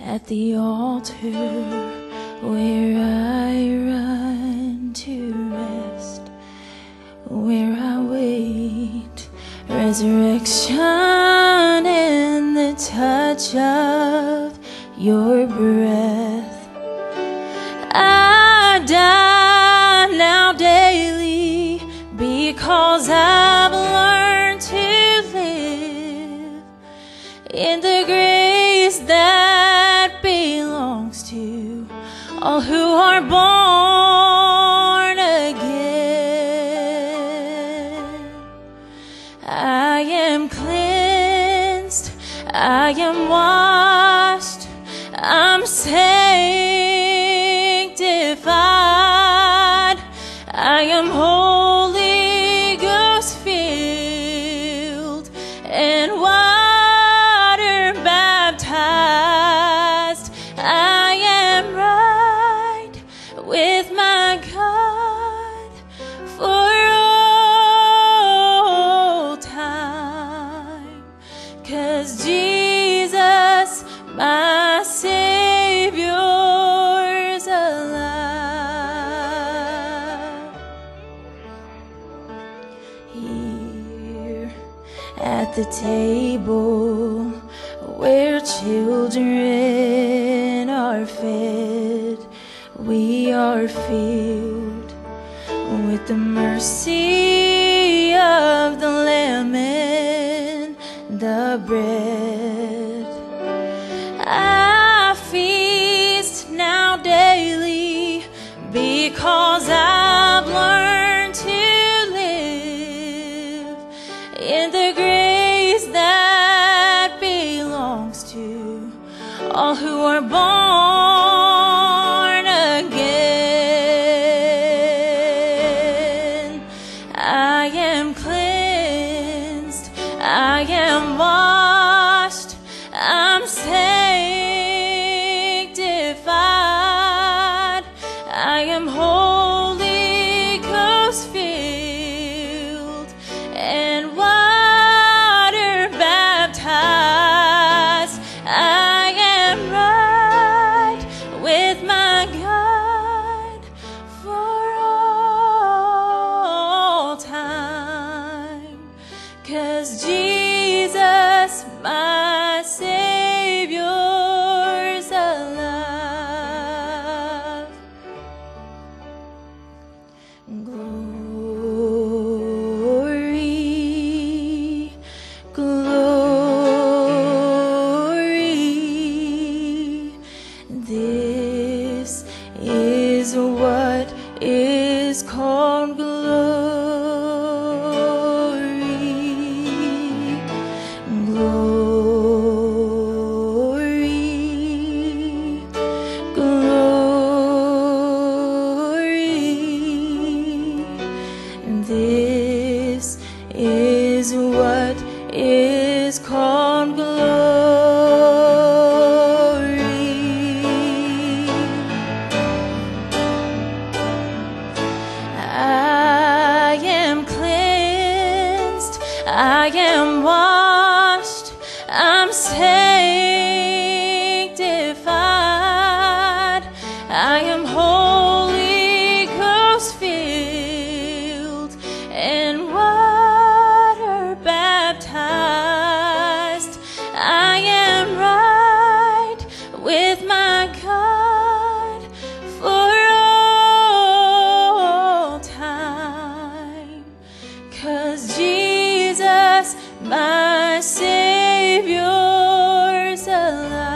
at the altar where I run to rest, where I wait resurrection and the touch of your breath. I die now daily because I've learned to live in the grace that all who are born with my God for all time. Cause Jesus, my Savior's alive. Here at the table where children are fed, we are filled with the mercy of the Lamb and the bread. I feast now daily because I've learned to live in the grace that belongs to all who are born am what is called glory. Glory, glory. This is what is called my Savior's alive.